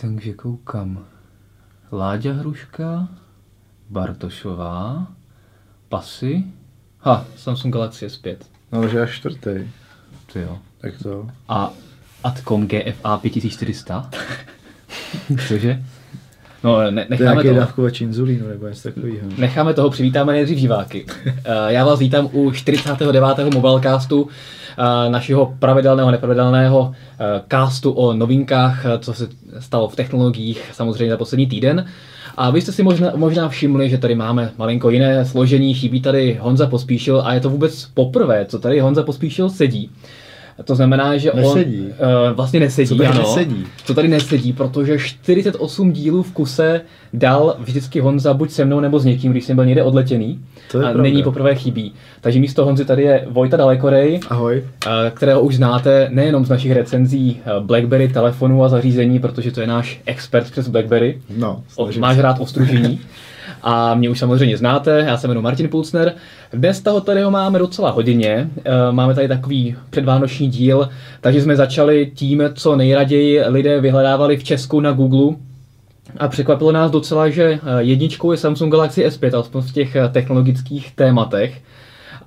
Takže koukám. Láďa Hruška, Bartošová, Pasy. Ha, Samsung Galaxy S5. No, že až čtvrtý. Ty jo. Tak to. A Atcom GFA 5400. Cože? No, ne, To je necháme to. dávkovač inzulínu nebo něco takového. Necháme toho, přivítáme nejdřív diváky. Eh, Já vás vítám u 49. Mobilecastu, eh, našeho pravidelného, nepravidelného eh, castu o novinkách, co se stalo v technologiích, samozřejmě za poslední týden. A vy jste si možná, možná všimli, že tady máme malinko jiné složení, chybí tady Honza Pospíšil a je to vůbec poprvé, co tady Honza Pospíšil sedí. To znamená, že Nesedí. on uh, vlastně nesedí, Co tady ano. nesedí? Co tady nesedí, protože 48 dílů v kuse dal vždycky Honza buď se mnou nebo s někým, když jsem byl někde odletěný. To je a pravda. není poprvé chybí. Takže místo Honzy tady je Vojta Dalekorej, Ahoj. eh, kterého už znáte nejenom z našich recenzí eh, BlackBerry telefonů a zařízení, protože to je náš expert přes BlackBerry. No, O, máš rád ostružení. A mě už samozřejmě znáte, já se jmenuji Martin Pulsner. Dnes toho tady ho máme docela hodně. Eh, Máme tady takový předvánoční díl, takže jsme začali tím, co nejraději lidé vyhledávali v Česku na Google. A překvapilo nás docela, že eh, jedničkou je Samsung Galaxy S5, alespoň v těch eh, technologických tématech.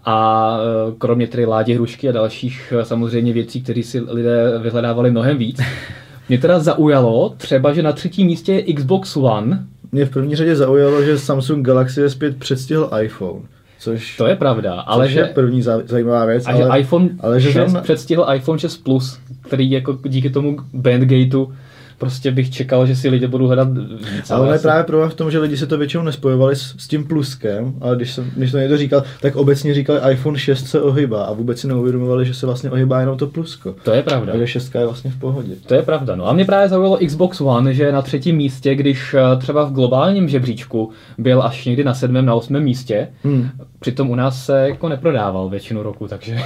A kromě tedy Ládě Hrušky a dalších samozřejmě věcí, které si lidé vyhledávali mnohem víc. Mě teda zaujalo třeba, že na třetím místě je Xbox One, Mě v první řadě zaujalo, že Samsung Galaxy S5 předstihl iPhone. Což, To je pravda, ale že, je první za- zajímavá věc. a že ale, iPhone ale že 6 zrovna- předstihl iPhone 6 Plus, který jako díky tomu bandgateu prostě bych čekal, že si lidé budou hledat víc. Ale je asi- právě problém v tom, že lidi se to většinou nespojovali s, s tím pluskem, ale když, jsem, když to někdo říkal, tak obecně říkali iPhone 6 se ohybá a vůbec si neuvědomovali, že se vlastně ohybá jenom to plusko. To je pravda. Takže 6 je vlastně v pohodě. To je pravda. No a mě právě zaujalo Xbox One, že na třetím místě, když eh, třeba v globálním žebříčku byl až někdy na sedmém, na osmém místě. Hmm. Přitom u nás se jako neprodával většinu roku, takže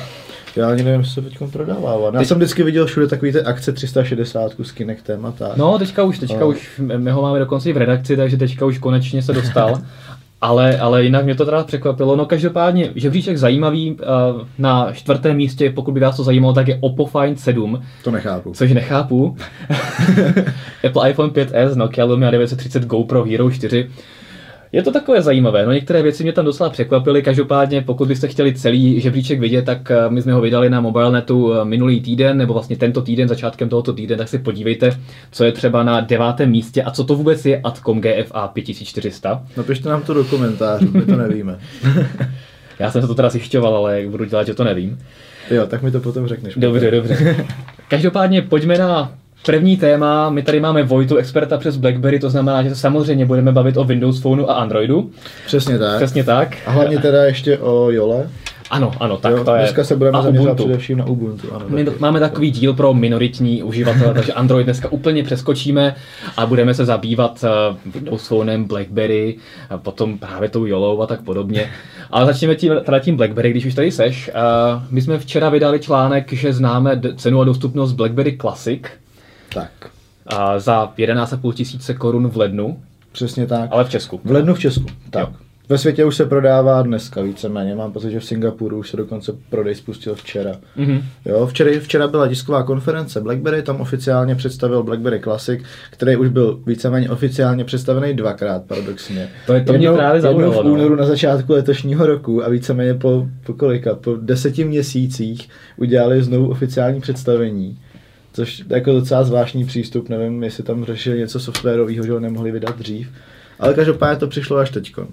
Já ani nevím, co se teď prodává. Já Teď- jsem vždycky viděl všude takový ty akce 360 s Kinectem a tak. No, teďka už, teďka No. už, my ho máme dokonce i v redakci, takže teďka už konečně se dostal. Ale, ale jinak mě to teda překvapilo. No každopádně, žebříček zajímavý, eh, na čtvrtém místě, pokud by vás to zajímalo, tak je Oppo Find 7, To nechápu. což nechápu. Apple iPhone 5s, Nokia Lumia 930 GoPro Hero 4. Je to takové zajímavé, no některé věci mě tam docela překvapily, každopádně pokud byste chtěli celý žebříček vidět, tak eh, my jsme ho vydali na MobileNetu eh, minulý týden, nebo vlastně tento týden, začátkem tohoto týden, tak si podívejte, co je třeba na devátém místě a co to vůbec je Atcom GFA 5400. Napište nám to do komentářů, my to nevíme. Já jsem se to teda zjišťoval, ale jak budu dělat, že to nevím. Jo, tak mi to potom řekneš. Dobře, dobře. Každopádně pojďme na první téma. My tady máme Vojtu, experta přes BlackBerry, to znamená, že se samozřejmě budeme bavit o Windows Phoneu a Androidu. Přesně tak. Přesně tak. A hlavně teda ještě o Jole. Ano, ano, tak jo, to je. dneska se budeme zaměřovat především na Ubuntu. Ano, My taky. máme takový díl pro minoritní uživatele, takže Android dneska úplně přeskočíme a budeme se zabývat eh, Windows Phonem, BlackBerry, a potom právě tou Yolou a tak podobně. Ale začněme tím, teda tím BlackBerry, když už tady seš. Eh, My jsme včera vydali článek, že známe cenu a dostupnost BlackBerry Classic Tak, a za 11,5 tisíce korun v lednu, přesně tak. ale v Česku. V lednu v Česku. Tak. Jo. Ve světě už se prodává dneska víceméně. Mám pocit, že v Singapuru už se dokonce prodej spustil včera. Mhm. Jo, včera, včera byla tisková konference BlackBerry, tam oficiálně představil BlackBerry Classic, který už byl víceméně oficiálně představený dvakrát, paradoxně. To je- to mě právě jednou v no. únoru na začátku letošního roku a víceméně po, po kolika, po deseti měsících udělali znovu oficiální představení. Což je jako docela zvláštní přístup, nevím, jestli tam řešili něco softwarového, že ho nemohli vydat dřív. Ale každopádně to přišlo až teďko.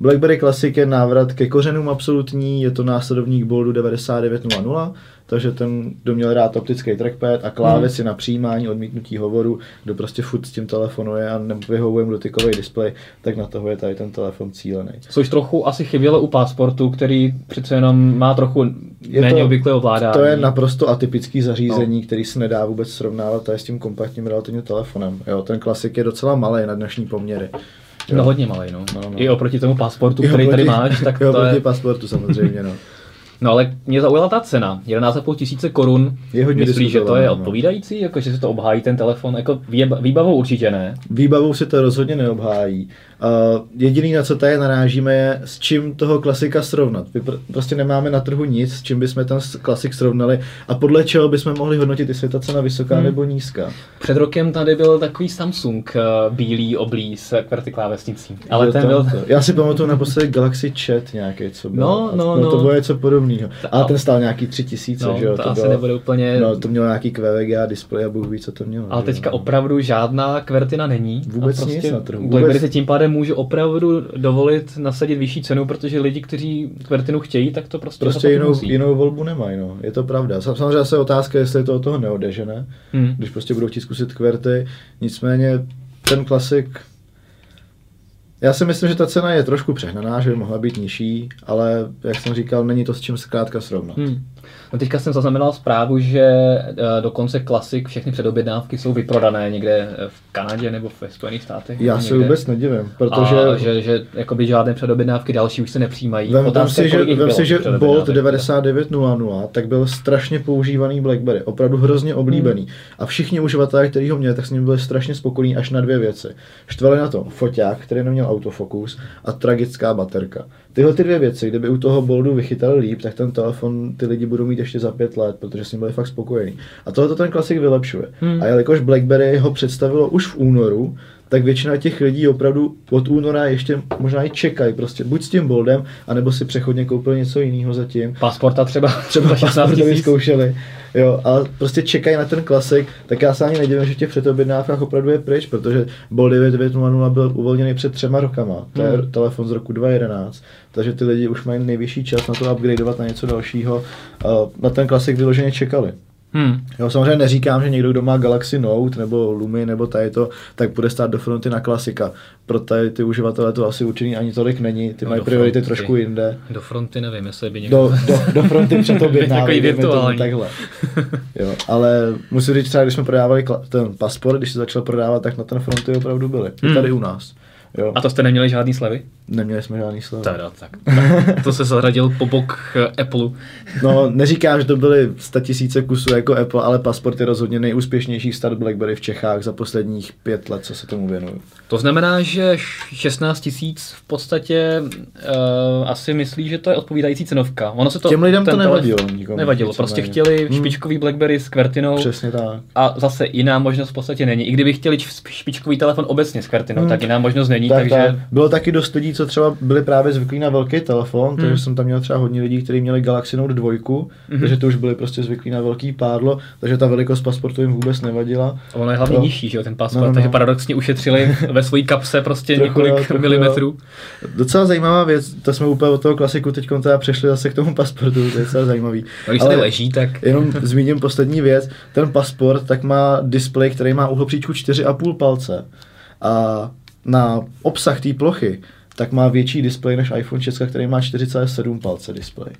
BlackBerry Classic je návrat ke kořenům absolutní, je to následovník Boldu 9900, takže ten, kdo měl rád optický trackpad a klávesy na přijímání, odmítnutí hovoru, kdo prostě furt s tím telefonuje a nevyhovuje mu dotykový displej, tak na toho je tady ten telefon cílený. Což trochu asi chybělo u pasportu, který přece jenom má trochu Je méně obvyklé ovládání. To je naprosto atypický zařízení, no. který se nedá vůbec srovnávat tady s tím kompaktním relativně telefonem. Jo, ten klasik je docela malý na dnešní poměry. No hodně malý, no. No, no. I oproti tomu pasportu, Jo, který tady proti- máš, tak jo, to proti je... pasportu samozřejmě, no. No ale mě zaujala ta cena, 11,5 tisíce korun. Je hodně Myslíš, že to je no. odpovídající, jako že se to obhájí ten telefon? Jako výba- výbavou určitě ne. Výbavou si to rozhodně neobhájí. Uh, jediný, na co tady narážíme, je s čím toho klasika srovnat. My pr- prostě nemáme na trhu nic, s čím bychom ten klasik srovnali a podle čeho bychom mohli hodnotit, jestli je ta cena vysoká hmm. nebo nízká. Před rokem tady byl takový Samsung uh, bílý oblí s QWERTY klávesnicí. Ale Jo, ten byl... To. Já si pamatuju naposledy Galaxy Chat nějaký, co byl. No, no, no, to no. bylo něco podobného. A- ten stál nějaký tři tisíce, No, že jo? to asi nebude úplně- No, to mělo nějaký QVGA display a Bůh ví, co to mělo. Ale teďka jo. opravdu žádná kvertina není. Vůbec prostě nic na trhu. Vůbec- se tím pádem může opravdu dovolit nasadit vyšší cenu, protože lidi, kteří kvertinu chtějí, tak to prostě, Prostě jinou, musí. jinou volbu nemají, no. Je to pravda. Sam- Samozřejmě se otázka, jestli je to od toho neodežené, Hmm. když prostě budou chtít zkusit kverty. Nicméně ten klasik, já si myslím, že ta cena je trošku přehnaná, že by mohla být nižší, ale jak jsem říkal, není to s čím zkrátka srovnat. Hmm. No teďka jsem zaznamenal zprávu, že eh, dokonce klasik, všechny předobjednávky jsou vyprodané někde eh, v Kanadě nebo ve Spojených státech. Já se vůbec nedivím, protože A že, že jakoby žádné předobjednávky další už se nepřijímají. Vem, vem si, že, vem si, že Bolt teda. 9900 tak byl strašně používaný BlackBerry, opravdu hrozně oblíbený. Hmm. A všichni uživatelé, kteří ho měli, tak s ním byli strašně spokojení až na dvě věci. Štvali na to foťák, který neměl autofokus a tragická baterka. Tyhle ty dvě věci, kdyby u toho Boldu vychytali líp, tak ten telefon ty lidi budou mít ještě za pět let, protože s ním byli fakt spokojení. A tohle to ten klasik vylepšuje. Hmm. A jelikož BlackBerry ho představilo už v únoru, tak většina těch lidí opravdu od února ještě možná i čekají prostě buď s tím Boldem, anebo si přechodně koupili něco jiného zatím. Pasporta třeba, Třeba za 16 16 tisíc. vyzkoušeli. Jo, a prostě čekají na ten klasik, tak já se ani nedivím, že těch předobjednávkách opravdu je pryč, protože Bold 9900 byl uvolněný před třema rokama. To je Hmm. telefon z roku 2011, takže ty lidi už mají nejvyšší čas na to upgradeovat na něco dalšího. Na ten klasik vyloženě čekali. Hmm. Jo, samozřejmě neříkám, že někdo, kdo má Galaxy Note nebo Lumi nebo tady to, tak bude stát do fronty na klasika. Pro tady ty uživatele to asi určený ani tolik není, ty No, mají priority fronty. trošku jinde. Do fronty nevím, jestli by někdo... Do, do, do fronty před Takový tomu virtuální. takhle. Jo, ale musím říct třeba, když jsme prodávali ten pasport, když se začal prodávat, tak na ten fronty opravdu byly. I Hmm. tady u nás. Jo. A to jste neměli žádný slevy? Neměli jsme žádný slovo. Teda, tak, tak. To se zařadil po bok Apple. No, neříkám, že to byly 100 tisíce kusů jako Apple, ale pasport je rozhodně nejúspěšnější start BlackBerry v Čechách za posledních pět let, co se tomu věnuju. To znamená, že 16 tisíc v podstatě uh, asi myslí, že to je odpovídající cenovka. Ono se to, Těm lidem to nevadilo nikomu, Nevadilo, prostě chtěli Hmm. špičkový BlackBerry s kvertinou. Přesně tak. A zase jiná možnost v podstatě není. I kdyby chtěli špičkový telefon obecně s kvertinou, Hmm. tak jiná možnost není, Tak, takže... tak. Bylo taky dost lidí, co třeba byli právě zvyklí na velký telefon, Hmm. takže jsem tam měl třeba hodně lidí, kteří měli Galaxy Note 2, Mhm. takže to už byli prostě zvyklí na velký pádlo, takže ta velikost pasportu jim vůbec nevadila. Ono je hlavně Jo. nižší, že jo, ten pasport, No, no, no. takže paradoxně ušetřili ve své kapse prostě Trochu několik jo, trochu milimetrů. Docela zajímavá věc, to jsme úplně od toho klasiku teď teda přešli zase k tomu pasportu, to je docela zajímavý. No, když tady leží, tak... Jenom zmíním poslední věc, ten pasport tak má displej, který má uhlopříčku 4,5 palce a na obsah té plochy tak má větší displej než iPhone 6, který má 4,7 palce displej.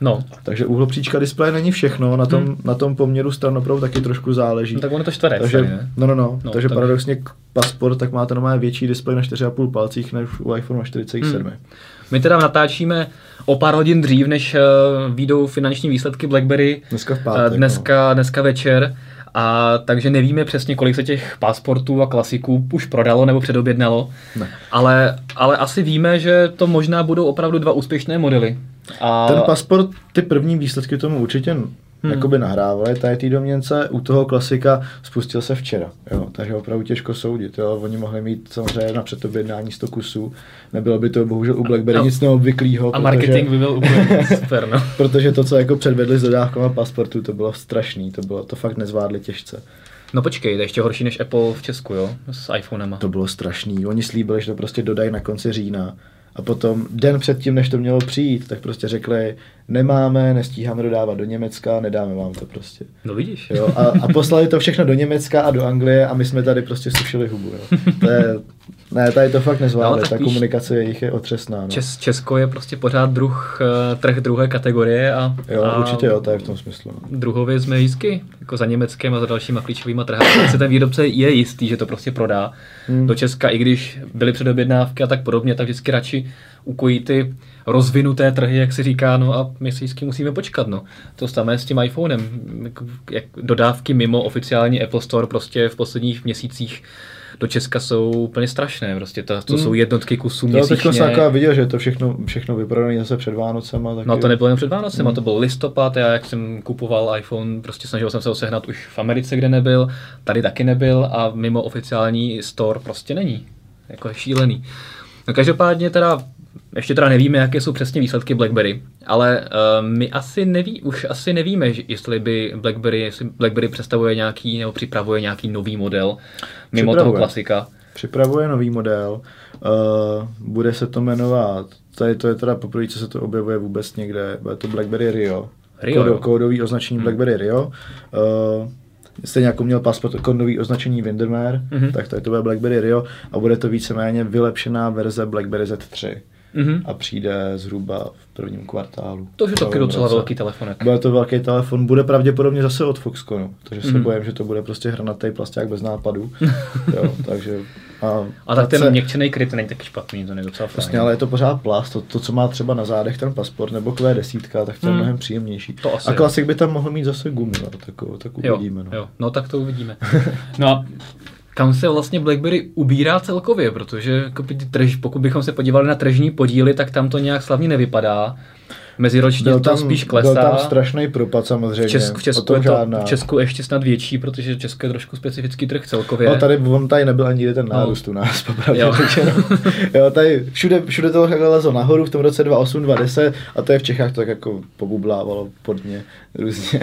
No, Takže úhlopříčka displeje není všechno, na tom, Hmm. na tom poměru stranoprou taky trošku záleží. no tak on je to čtverec, takže, tady, ne? no, no, no, No, takže tak- paradoxně pasport tak má ten má větší displej na 4,5 palcích než u iPhone 4,7. Hmm. My teda natáčíme o pár hodin dřív, než uh, výjdou finanční výsledky BlackBerry. Dneska v Eh, pátek. dneska, dneska večer. A takže nevíme přesně, kolik se těch pasportů a klasiků už prodalo nebo předobjednalo. Ne. Ale, ale asi víme, že to možná budou opravdu dva úspěšné modely. A Ten pasport, ty první výsledky tomu určitě Hmm. jakoby nahrávaly tady té domněnce, u toho klasika spustil se včera, jo, takže opravdu těžko soudit, jo, oni mohli mít samozřejmě na předobjednání 100 kusů, nebylo by to bohužel u BlackBerry No. nic neobvyklého, a marketing by byl úplně super, no. protože to, co jako předvedli s dodávkama pasportu, to bylo strašný, to bylo, to fakt nezvládli těžce. No počkej, to je ještě horší než Apple v Česku, jo? S iPhonema. To bylo strašný, oni slíbili, že to prostě dodají na konci října, a potom den předtím, než to mělo přijít, tak prostě řekli, nemáme, nestíháme dodávat do Německa, nedáme vám to prostě. No vidíš. Jo, a, a poslali to všechno do Německa a do Anglie a my jsme tady prostě sušili hubu. Jo. To je, ne, tady to fakt No, nezvládne, tak ta víš, komunikace jejich je otřesná. No. Čes, Česko je prostě pořád druh, eh, trh druhé kategorie a, Jo, a určitě jo, to je v tom smyslu. No. druhově jsme jistky, jako za Německem a za dalšíma klíčovými trhy. Tak se ten výrobce je jistý, že to prostě prodá Hmm. do Česka, i když byly předobjednávky a tak podobně, tak vždycky radši ukojí ty rozvinuté trhy, jak se říká, no a my si vždycky musíme počkat, no. To samé s tím iPhonem, jak dodávky mimo oficiální Apple Store prostě v posledních měsících do Česka jsou úplně strašné. Prostě to, to Hmm. jsou jednotky kusů No, měsíčně. jsem taková viděl, že to všechno, všechno vyprodané zase před Vánocema. Taky. No to nebylo jen před Vánocem, Hmm. to byl listopad, já jak jsem kupoval iPhone, prostě snažil jsem se ho sehnat už v Americe, kde nebyl, tady taky nebyl a mimo oficiální store prostě není. Jako je šílený. No každopádně teda, ještě teda nevíme, jaké jsou přesně výsledky BlackBerry, ale uh, my asi neví, už asi nevíme, že jestli by BlackBerry, jestli BlackBerry představuje nějaký nebo připravuje nějaký nový model mimo toho Připravuje. klasika. Připravuje nový model, uh, bude se to jmenovat, tady to je teda poprvé, co se to objevuje vůbec někde, bude to BlackBerry Rio. Rio, Kodo, jo. kódový označení Hmm. BlackBerry Rio. Uh, Stejně jako měl pasport kódový označení Windermere, Mhm. tak tady to bude BlackBerry Rio a bude to víceméně vylepšená verze BlackBerry Z3 Mhm. a přijde zhruba v prvním kvartálu. To je taky docela roce. velký telefonek. Bude to velký telefon, bude pravděpodobně zase od Foxconu, takže se Mhm. bojím, že to bude prostě hranatý plasták bez nápadu. jo, takže a, A tak ten se- měkčený kryt není taky špatný, to je docela fajn. Vlastně, ale je to pořád plast, to, to, co má třeba na zádech ten pasport nebo Q10, tak to je Hmm. mnohem příjemnější. To asi a jo. klasik by tam mohl mít zase gumu, no, tak, tak Jo, uvidíme. No. jo, no tak to uvidíme. No a kam se vlastně BlackBerry ubírá celkově, protože pokud bychom se podívali na tržní podíly, tak tam to nějak slavně nevypadá. Meziročně Byl to tam, spíš byl klesá. tam strašný propad samozřejmě, v, Česku, v, Česku je to, žádná. v Česku ještě snad větší, protože Česko je trošku specifický trh celkově. No tady, on tady nebyl ani jeden No. nárůst u nás, popravdě Jo. řečeno. jo, tady všude, všude to lezlo nahoru v tom roce 2008, 2010 a to je v Čechách tak jako pobublávalo podně různě.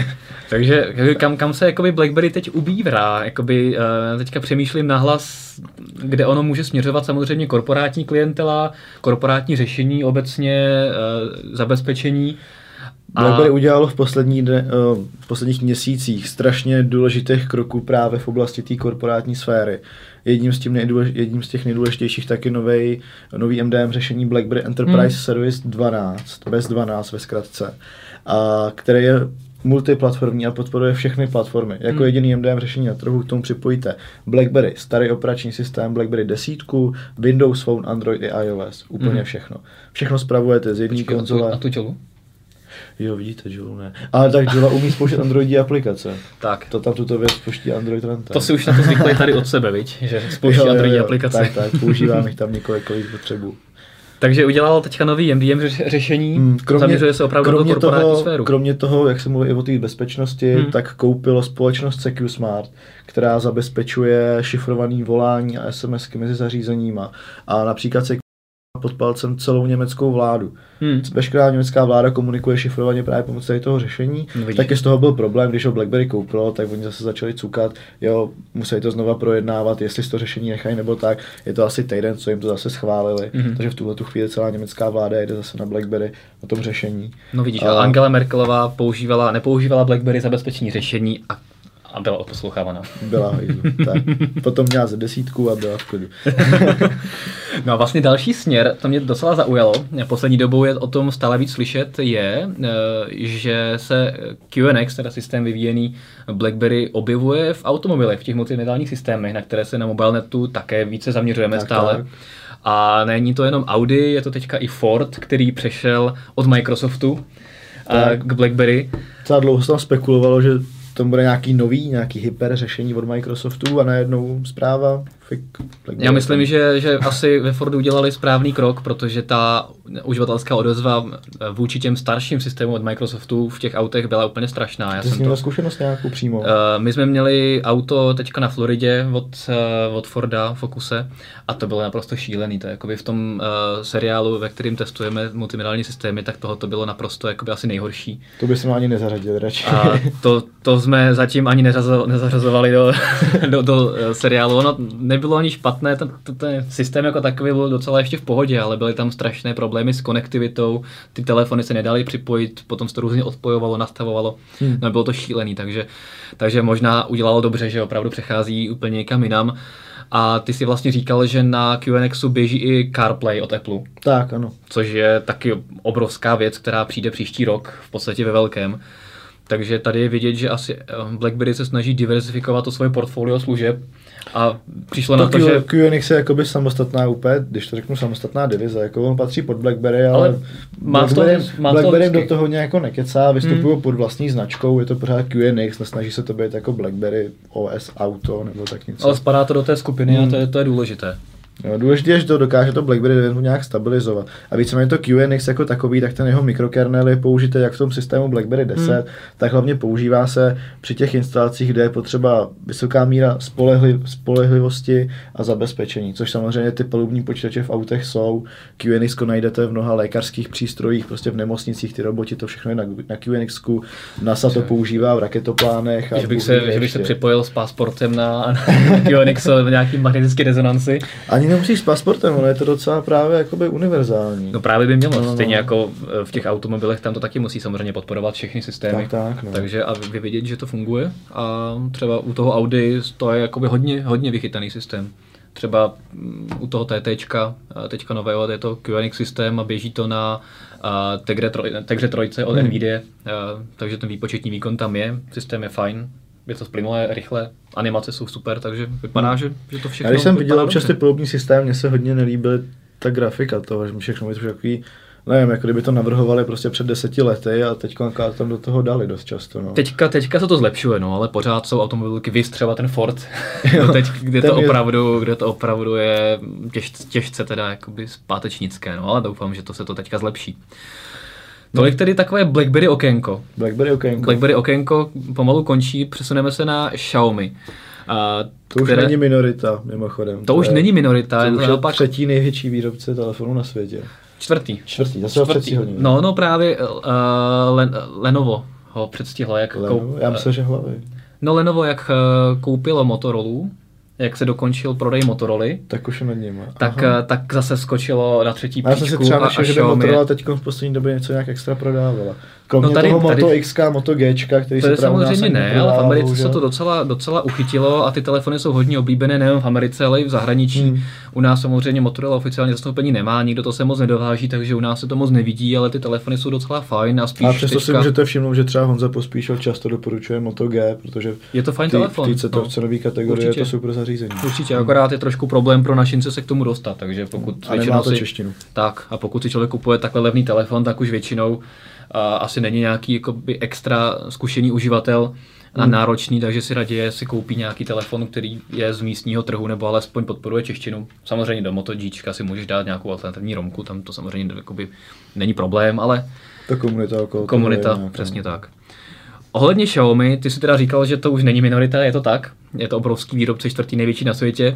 Takže kam, kam se jakoby BlackBerry teď ubírá? Jakoby, uh, teďka přemýšlím nahlas, kde ono může směřovat samozřejmě korporátní klientela, korporátní řešení obecně, uh, zabezpečení. BlackBerry udělalo v, poslední dne, eh, v posledních měsících strašně důležitých kroků právě v oblasti té korporátní sféry. Jedním z, tím nejdůlež, jedním z těch nejdůležitějších taky nový, nový MDM řešení BlackBerry Enterprise Hmm. Service 12, bez 12 ve zkratce, a který je multiplatformní a podporuje všechny platformy. Jako Hmm. jediný MDM řešení na trhu k tomu připojíte BlackBerry, starý operační systém, BlackBerry 10, Windows Phone, Android i iOS. Úplně Hmm. všechno. Všechno spravujete z jedné Počkej, a tu, konzole. a tu čelu? Jo, vidíte, Julu ne. Ale tak Jula umí spouštět Androidí aplikace. Tak, To tam tuto věc spouští Android Runtime. to si už na to zvykli tady od sebe, viď? že spouští Androidní aplikace. Tak, tak, používám jich tam několik, kolik potřebu. Takže udělal teďka nový MDM řeš- řešení, Hmm, zaměřuje se opravdu do kromě korporátní toho, sféru. kromě toho, jak se mluví i o té bezpečnosti, Hmm. tak koupilo společnost SecuSmart, která zabezpečuje šifrovaný volání a SMSky mezi zařízeníma. A například se pod palcem celou německou vládu. Hmm. Veškerá německá vláda komunikuje šifrovaně právě pomocí tady toho řešení. No vidíš. Taky z toho byl problém, když ho BlackBerry koupilo, tak oni zase začali cukat, jo, museli to znova projednávat, jestli to řešení nechají nebo tak. Je to asi týden, co jim to zase schválili, Mhm. takže v tuhle tu chvíli celá německá vláda jede zase na BlackBerry na tom řešení. No vidíš, A- Angela Merkelová používala, nepoužívala BlackBerry zabezpečení řešení a, a byla odposlouchávaná. Byla hajzlu. tak. Potom měla ze desítku a byla v klidu. No a vlastně další směr, to mě docela zaujalo, poslední dobou je o tom stále víc slyšet, je, eh, že se QNX, teda systém vyvíjený BlackBerry, objevuje v automobilech, v těch multimediálních systémech, na které se na mobilnetu také více zaměřujeme Tak, stále. tak. A není to jenom Audi, je to teďka i Ford, který přešel od Microsoftu eh, Tak. k BlackBerry. Docela dlouho se tam spekulovalo, že tam bude nějaký nový, nějaký hyper řešení od Microsoftu a najednou zpráva, fik. Já myslím, že, že asi ve Fordu udělali správný krok, protože ta uživatelská odezva vůči těm starším systémům od Microsoftu v těch autech byla úplně strašná. Já Ty jsi jsem měl to, zkušenost nějakou přímo. Uh, my jsme měli auto teďka na Floridě od, uh, od Forda Focuse a to bylo naprosto šílený. To je jakoby v tom uh, seriálu, ve kterým testujeme multimediální systémy, tak toho to bylo naprosto jakoby asi nejhorší. To by se ani nezařadil radši. A to, to jsme zatím ani nezařazo- nezařazovali do, do, do eh, seriálu. Ono nebylo ani špatné, ten, ten, ten systém jako takový byl docela ještě v pohodě, ale byly tam strašné problémy s konektivitou, ty telefony se nedaly připojit, potom se to různě odpojovalo, nastavovalo, Hmm. no bylo to šílený, takže, takže možná udělalo dobře, že opravdu přechází úplně někam jinam. A ty si vlastně říkal, že na QNXu běží i CarPlay od Apple, Tak, ano. což je taky obrovská věc, která přijde příští rok, v podstatě ve velkém. Takže tady je vidět, že asi eh, BlackBerry se snaží diversifikovat to svoje portfolio služeb a přišlo To na to, Q, že QNX je jakoby samostatná úplně, když to řeknu samostatná divize, jako on patří pod BlackBerry, ale, Ale má to- BlackBerry, má to BlackBerry vždycky. do toho nějak jako nekecá, vystupují hmm. pod vlastní značkou, je to pořád QNX, nesnaží se to být jako BlackBerry OS Auto nebo tak něco. ale spadá to do té skupiny Hmm. a to je, to je důležité. Jo, důležité je, že to dokáže to BlackBerry eventu nějak stabilizovat. A víceméně to QNX jako takový, tak ten jeho mikrokernel je použitý jak v tom systému BlackBerry 10, hmm. tak hlavně používá se při těch instalacích, kde je potřeba vysoká míra spolehli, spolehlivosti a zabezpečení, což samozřejmě ty palubní počítače v autech jsou. QNX najdete v mnoha lékařských přístrojích, prostě v nemocnicích, ty roboti, to všechno je na, na QNX. NASA to používá v raketoplánech. A Že bych, se, že bych se připojil s pasportem na, na QNX v nějaký magnetické rezonanci. Ani nemusíš s pasportem, ono je to docela právě jakoby univerzální. No právě by mělo, No, no, stejně no. jako eh, v těch automobilech, tam to taky musí samozřejmě podporovat všechny systémy. Tak, tak, no. Takže a vy vidět, že to funguje a třeba u toho Audi to je jakoby hodně, hodně vychytaný systém. Třeba mm, u toho TT, teďka nového, je to QNX systém a běží to na a, Tegre, troj, Tegře trojce od Hmm. NVIDIA, takže ten výpočetní výkon tam je, systém je fajn, je to plynulé, rychle, animace jsou super, takže vypadá, že, že to všechno Já když jsem viděl občas ty palubní systém, mně se hodně nelíbily ta grafika toho, že mi všechno je to takový, nevím, jako kdyby to navrhovali prostě před deseti lety a teď tam do toho dali dost často. No. Teďka, teďka se to zlepšuje, no, ale pořád jsou automobilky, vys třeba ten Ford, no teď, kde, ten to je- opravdu, kde to opravdu je těž, těžce teda jakoby zpátečnické, no, ale doufám, že to se to teďka zlepší. Tolik tedy takové BlackBerry okénko. Blackberry okénko. BlackBerry okénko pomalu končí, přesuneme se na Xiaomi. A, to už není minorita, mimochodem. to už je, není minorita, To je už je naopak třetí největší výrobce telefonů na světě. čtvrtý. Čtvrtý, zase ho předstihl. No, no právě uh, Len, Lenovo ho předstihlo, jak Lenovo? Já myslím, že hlavy. No Lenovo, jak eh, koupilo Motorola, jak se dokončil prodej Motoroly, Tak už je nad nimi. tak, eh, tak zase skočilo na třetí A já jsem si příčku třeba našel, že by. Motorola teď v poslední době něco nějak extra prodávala. Kromě No tady- toho tady- Moto X, Moto G, který To se je samozřejmě ne, ale v Americe se bohužel. to docela, docela uchytilo a ty telefony jsou hodně oblíbené nejen v Americe, ale i v zahraničí. Hmm. U nás samozřejmě Motorola oficiálně zastoupení nemá, nikdo to se moc nedováží, takže u nás se to moc nevidí, ale ty telefony jsou docela fajn a spíš A přesto si teďka- můžete všimnout, že třeba Honza Pospíšil často doporučuje Moto G, protože Je to fajn té- telefon, v té no. no, cenové kategorii je to super zařízení. Určitě, akorát je trošku problém pro našince se k tomu dostat, takže pokud A nemá to si, češtinu. Tak, a pokud si člověk kupuje takhle levný telefon, tak už většinou asi není nějaký jakoby, extra zkušený uživatel a Hmm. náročný, takže si raději si koupí nějaký telefon, který je z místního trhu nebo alespoň podporuje češtinu. Samozřejmě do Moto Gčka si můžeš dát nějakou alternativní romku, tam to samozřejmě jakoby, není problém, ale Ta komunita okolo komunita, je nějaká. přesně tak. Ohledně Xiaomi, ty si teda říkal, že to už není minorita, je to tak. Je to obrovský výrobce, čtvrtý největší na světě.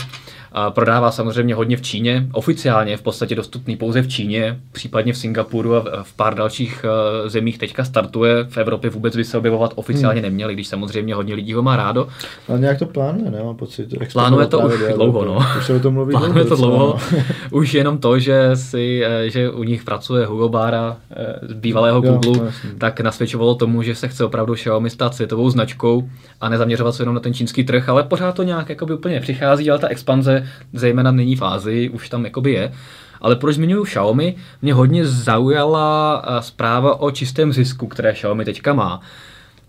A prodává samozřejmě hodně v Číně. Oficiálně je v podstatě dostupný pouze v Číně, případně v Singapuru a v- pár dalších eh, zemích teďka startuje. V Evropě vůbec by se objevovat oficiálně Hmm. neměli, když samozřejmě hodně lidí ho má rádo. Ale nějak to plánuje, ne? Mám pocit. Plánuje to už dělat, dlouho, no. Už se o tom mluví Plánuje to docela, dlouho. no. Už jenom to, že, si, eh, že u nich pracuje Hugo Bára eh, z bývalého Jo, Google, no tak nasvědčovalo tomu, že se chce opravdu Xiaomi stát světovou značkou a nezaměřovat se jenom na ten čínský trh, ale pořád to nějak jakoby úplně nepřichází, ale ta expanze zejména není v Ázii, už tam jakoby je. Ale proč zmiňuji Xiaomi? Mě hodně zaujala eh, zpráva o čistém zisku, které Xiaomi teďka má.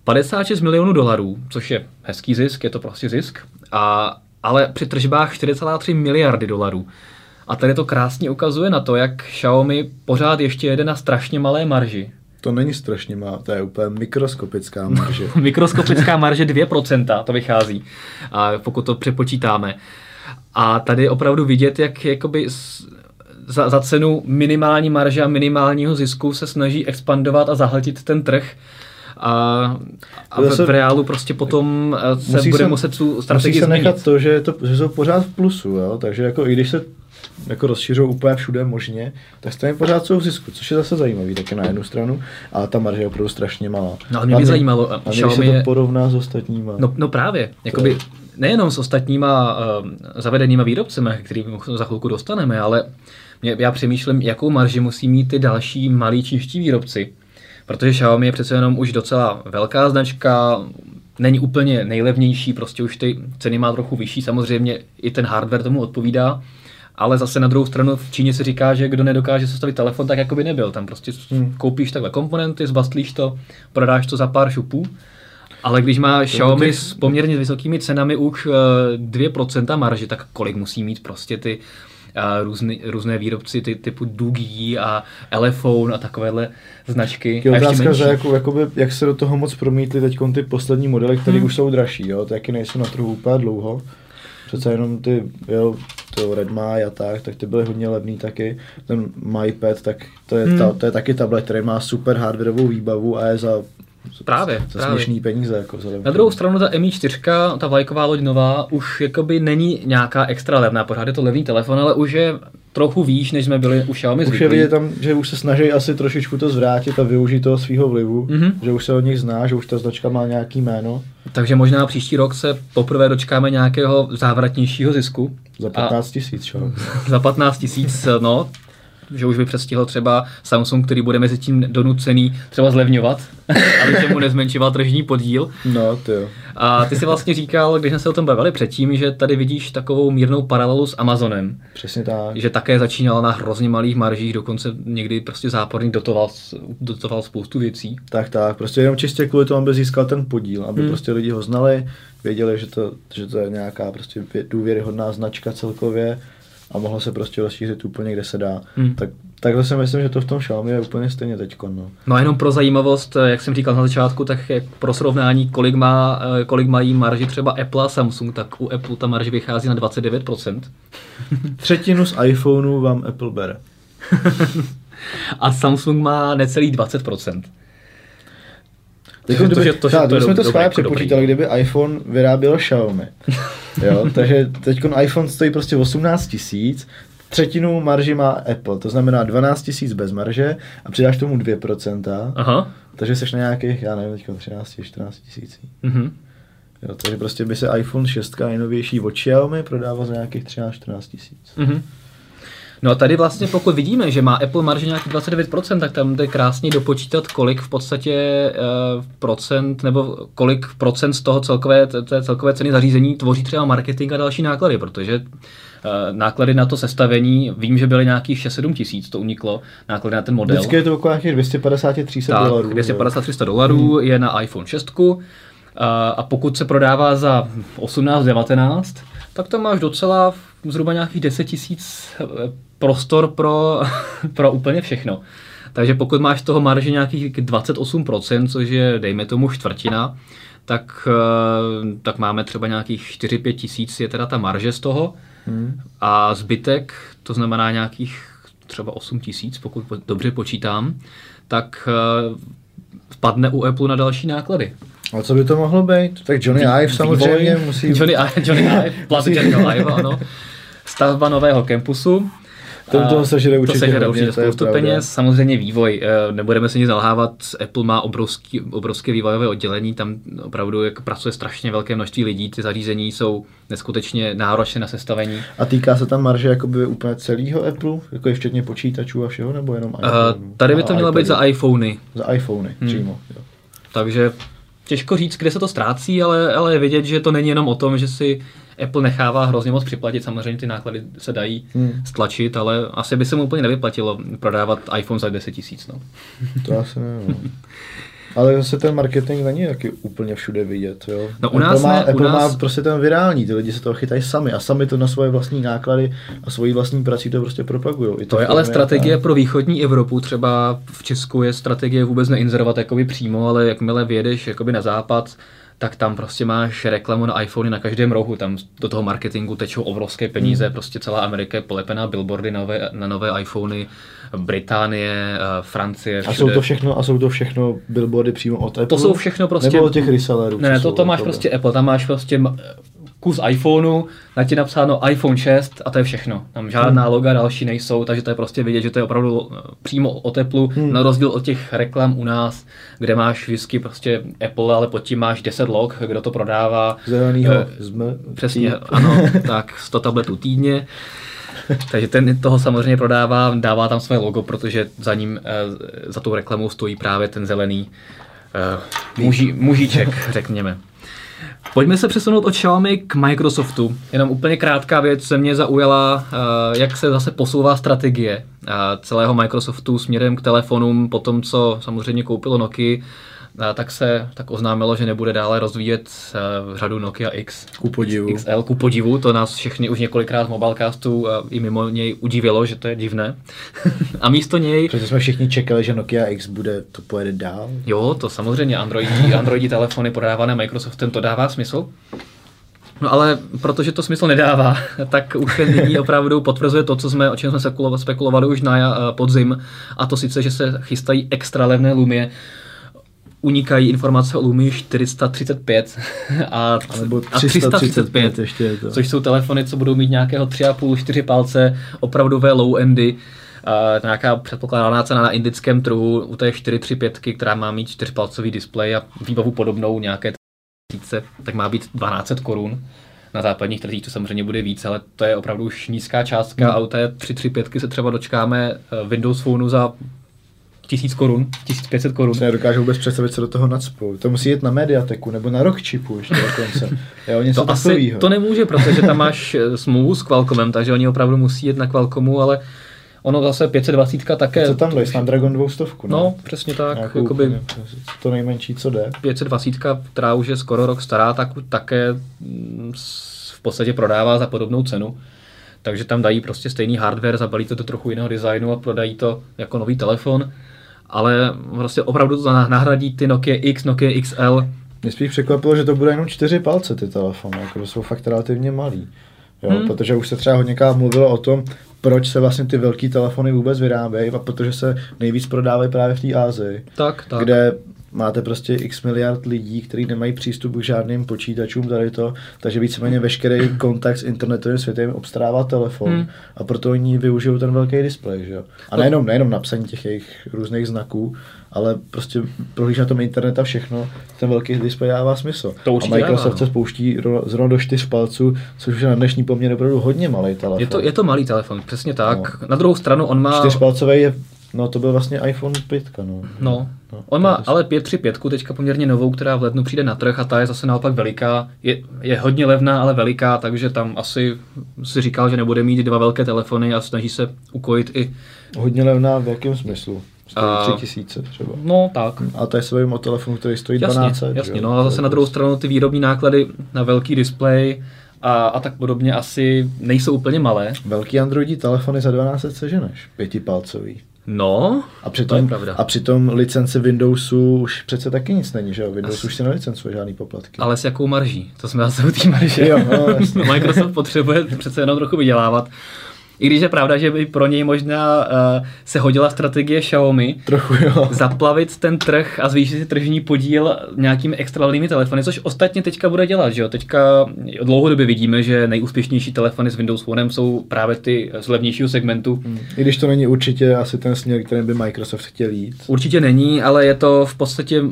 56 milionů dolarů, což je hezký zisk, je to prostě zisk, a, ale při tržbách 4,3 miliardy dolarů. A tady to krásně ukazuje na to, jak Xiaomi pořád ještě jede na strašně malé marži. To není strašně má, to je úplně mikroskopická marže. Mikroskopická marže 2% to vychází, a pokud to přepočítáme. A tady je opravdu vidět, jak jakoby za, za cenu minimální marže a minimálního zisku se snaží expandovat a zahltit ten trh. A, a v, Zase- v reálu prostě potom eh, se Musí bude se- muset tu Musí strategii se nechat změnit. to, že, je to, že jsou pořád v plusu, jo? takže jako i když se jako rozšiřují úplně všude možně, tak stejně pořád jsou v zisku, což je zase zajímavý taky na jednu stranu, a ta marže je opravdu strašně malá. No ale mě by Hlavně- zajímalo, A když Xiaomi se to je, porovná s ostatníma. no, no právě, jakoby nejenom s ostatníma uh, zavedenýma výrobcemi, kterým za chvilku dostaneme, ale mě, já přemýšlím, jakou marži musí mít ty další malí čínští výrobci. Protože Xiaomi je přece jenom už docela velká značka, není úplně nejlevnější, prostě už ty ceny má trochu vyšší, samozřejmě i ten hardware tomu odpovídá, ale zase na druhou stranu v Číně se říká, že kdo nedokáže sestavit telefon, tak jako by nebyl. Tam prostě hmm. koupíš takhle komponenty, zbastlíš to, prodáš to za pár šupů. Ale když má Xiaomi s poměrně vysokými cenami už 2% marži, tak kolik musí mít prostě ty a různý, různé výrobci ty, typu Dugi a Elephone a takovéhle značky. Je otázka, že jako, jakoby, jak se do toho moc promítly teď ty poslední modely, které hmm. už jsou dražší, jo? taky nejsou na trhu úplně dlouho. Přece jenom ty, jo, to Redmi a tak, tak ty byly hodně levný taky. Ten MyPad, tak to je, hmm. ta, to je taky tablet, který má super hardwareovou výbavu a je za Právě, za právě. směšný peníze. Jako Na druhou stranu ta Mi 4, ta vlajková loď nová, už jakoby není nějaká extra levná, pořád je to levný telefon, ale už je trochu výš, než jsme byli u Xiaomi Už je vidět tam, že už se snaží asi trošičku to zvrátit a využít toho svého vlivu, mm-hmm. že už se od nich zná, že už ta značka má nějaký jméno. Takže možná příští rok se poprvé dočkáme nějakého závratnějšího zisku. Za 15 tisíc, Za 15 tisíc, no, že už by přestihl třeba Samsung, který bude mezi tím donucený třeba zlevňovat, aby se mu nezmenšoval tržní podíl. No, to jo. A ty si vlastně říkal, když jsme se o tom bavili předtím, že tady vidíš takovou mírnou paralelu s Amazonem. Přesně tak. Že také začínal na hrozně malých maržích, dokonce někdy prostě záporný dotoval, dotoval spoustu věcí. Tak, tak, prostě jenom čistě kvůli tomu, aby získal ten podíl, aby hmm. prostě lidi ho znali, věděli, že to, že to je nějaká prostě důvěryhodná značka celkově a mohlo se prostě rozšířit úplně kde se dá. Hmm. Tak, takhle si myslím, že to v tom Xiaomi je úplně stejně teď. No. no a jenom pro zajímavost, jak jsem říkal na začátku, tak jak pro srovnání, kolik, má, eh, kolik mají marži třeba Apple a Samsung, tak u Apple ta marže vychází na 29%. Třetinu z iPhoneu vám Apple bere. a Samsung má necelých 20%. Teď, kdyby, to, to, to, to, jsme to schválně přepočítali, kdyby iPhone vyráběl Xiaomi. jo, takže teď iPhone stojí prostě 18 tisíc, třetinu marži má Apple, to znamená 12 tisíc bez marže a přidáš tomu 2%, Aha. takže jsi na nějakých, já nevím, teď 13, 14 tisíc. Mm-hmm. Jo, takže prostě by se iPhone 6 nejnovější od Xiaomi prodával za nějakých 13-14 tisíc. Mm-hmm. No a tady vlastně pokud vidíme, že má Apple marže nějaký 29%, tak tam jde krásně dopočítat, kolik v podstatě uh, procent, nebo kolik procent z toho celkové, té celkové ceny zařízení tvoří třeba marketing a další náklady, protože uh, náklady na to sestavení, vím, že byly nějakých 6-7 tisíc, to uniklo, náklady na ten model. Vždycky je to okolo nějakých 250-300 dolarů. 250-300 dolarů hmm. je na iPhone 6, uh, a pokud se prodává za 18-19, tak tam máš docela zhruba nějakých 10 tisíc eh, prostor pro, pro úplně všechno. Takže pokud máš toho marže nějakých 28%, což je dejme tomu čtvrtina, tak, eh, tak máme třeba nějakých 4-5 tisíc je teda ta marže z toho hmm. a zbytek, to znamená nějakých třeba 8 tisíc, pokud dobře počítám, tak spadne u Apple na další náklady. A co by to mohlo být? Tak Johnny Ive samozřejmě musí... Johnny Ive, Johnny Ive, Johnny Ive, ano. Stavba nového kampusu. To, to sežere určitě, to sežere určitě spoustu peněz. Samozřejmě vývoj. Eh, nebudeme se nic zalhávat. Apple má obrovský, obrovské vývojové oddělení. Tam opravdu jak pracuje strašně velké množství lidí. Ty zařízení jsou neskutečně náročné na sestavení. A týká se tam marže jakoby úplně celého Apple? Jako je včetně počítačů a všeho? Nebo jenom iPhone? Uh, tady by to mělo být za iPhony. Za iPhony hmm. přímo. Jo. Takže těžko říct, kde se to ztrácí, ale, ale je vidět, že to není jenom o tom, že si Apple nechává hrozně moc připlatit, samozřejmě ty náklady se dají hmm. stlačit, ale asi by se mu úplně nevyplatilo prodávat iPhone za 10 tisíc. No. To asi ne. No. Ale zase ten marketing není taky úplně všude vidět. Jo? No u nás Apple, má, ne, Apple u nás... má prostě ten virální, ty lidi se toho chytají sami a sami to na svoje vlastní náklady a svoji vlastní prací to prostě propagují. To je ale strategie pro východní Evropu, třeba v Česku je strategie vůbec neinzerovat jakoby přímo, ale jakmile vyjedeš jakoby na západ, tak tam prostě máš reklamu na iPhony na každém rohu, tam do toho marketingu tečou obrovské peníze, hmm. prostě celá Amerika je polepená billboardy na nové, na nové iPhony, Británie, eh, Francie, všude. A jsou to všechno, a jsou to všechno billboardy přímo od Apple? To jsou všechno prostě... Nebo od těch resellerů? Ne, ne, to, to máš prostě Apple, tam máš prostě kus iPhoneu, na ti napsáno iPhone 6 a to je všechno. Tam žádná hmm. loga další nejsou, takže to je prostě vidět, že to je opravdu eh, přímo o teplu, hmm. na rozdíl od těch reklam u nás, kde máš vždycky prostě Apple, ale pod tím máš 10 log, kdo to prodává. Zelenýho eh, Přesně, ano, tak 100 tabletů týdně. Takže ten toho samozřejmě prodává, dává tam své logo, protože za ním, eh, za tou reklamou stojí právě ten zelený uh, muži, mužíček, řekněme. Pojďme se přesunout od Xiaomi k Microsoftu. Jenom úplně krátká věc se mě zaujala, eh, jak se zase posouvá strategie eh, celého Microsoftu směrem k telefonům po tom, co samozřejmě koupilo Nokia tak se tak oznámilo, že nebude dále rozvíjet uh, řadu Nokia X. Ku podivu. XL, ku podivu, to nás všechny už několikrát v Mobilecastu uh, i mimo něj udivilo, že to je divné. a místo něj... Protože jsme všichni čekali, že Nokia X bude, to pojede dál. Jo, to samozřejmě, Androidi, Androidi telefony prodávané Microsoftem, to dává smysl. No ale protože to smysl nedává, tak už nyní opravdu potvrzuje to, co jsme, o čem jsme spekulovali už na eh, podzim, a to sice, že se chystají extra levné Lumie, unikají informace o Lumii 435 a, Nebo 335, a 335 ještě je to. což jsou telefony, co budou mít nějakého 3,5-4 palce, opravdové low endy, Uh, nějaká předpokládaná cena na indickém trhu u té 435, která má mít čtyřpalcový displej a výbavu podobnou nějaké tisíce, tak má být 1200 korun. Na západních trzích to samozřejmě bude víc, ale to je opravdu už nízká částka hmm. a u té 335 se třeba dočkáme eh, Windows Phoneu za tisíc korun, 1500 korun. Já dokážu vůbec představit, co do toho nadspou. To musí jít na Mediateku nebo na Rockchipu ještě dokonce. Jo, něco to asi to nemůže, protože tam máš eh, smlouvu s Qualcommem, takže oni opravdu musí jít na Qualcommu, ale ono zase 520 také. Co tam dají? Snapdragon 200? Ne? No, přesně tak. Nějakou, jakoby, to nejmenší, co jde. 520, která už je skoro rok stará, tak také mm, v podstatě prodává za podobnou cenu. Takže tam dají prostě stejný hardware, zabalí to do trochu jiného designu a prodají to jako nový telefon ale vlastně opravdu to nahradí ty Nokia X, Nokia XL. Mě spíš překvapilo, že to bude jenom čtyři palce ty telefony, jako jsou fakt relativně malý. Jo, hmm. Protože už se třeba hodně mluvilo o tom, proč se vlastně ty velké telefony vůbec vyrábějí a protože se nejvíc prodávají právě v té Ázii. Tak, tak. Kde máte prostě x miliard lidí, kteří nemají přístup k žádným počítačům tady to, takže víceméně veškerý kontakt s internetovým světem obstarává telefon hmm. a proto oni využijou ten velký displej, že jo. A nejenom, nejenom napsaní těch jejich různých znaků, ale prostě prohlíž na tom internet a všechno, ten velký displej dává smysl. To a Microsoft se spouští zrovna do čtyř palců, což už je na dnešní poměr opravdu hodně malý telefon. Je to, je to malý telefon, přesně tak. No. Na druhou stranu on má... Čtyřpalcový je No to byl vlastně iPhone 5, no. No, no on má ale 535 teďka poměrně novou, která v lednu přijde na trh a ta je zase naopak veliká. Je, je hodně levná, ale veliká, takže tam asi si říkal, že nebude mít dva velké telefony a snaží se ukojit i... Hodně levná v jakém smyslu? Stojí 3000 třeba. No, tak. A to je se o telefonu, který stojí jasně, 12. Jasně, no a zase na druhou stranu ty výrobní náklady na velký displej a, a tak podobně asi nejsou úplně malé. Velký Androidí telefony za 12 seženeš, pětipalcový. No, a přitom, to je pravda. A přitom licence Windowsu už přece taky nic není, že jo? Windows As... už si nelicencuje žádný poplatky. Ale s jakou marží? To jsme zase u té marže. Jo, no, Microsoft potřebuje přece jenom trochu vydělávat. I když je pravda, že by pro něj možná uh, se hodila strategie Xiaomi Trochu, jo. zaplavit ten trh a zvýšit si tržní podíl nějakými extra telefony, což ostatně teďka bude dělat. Že jo? Teďka dlouhodobě vidíme, že nejúspěšnější telefony s Windows Phone jsou právě ty z levnějšího segmentu. Hmm. I když to není určitě asi ten směr, kterým by Microsoft chtěl jít. Určitě není, ale je to v podstatě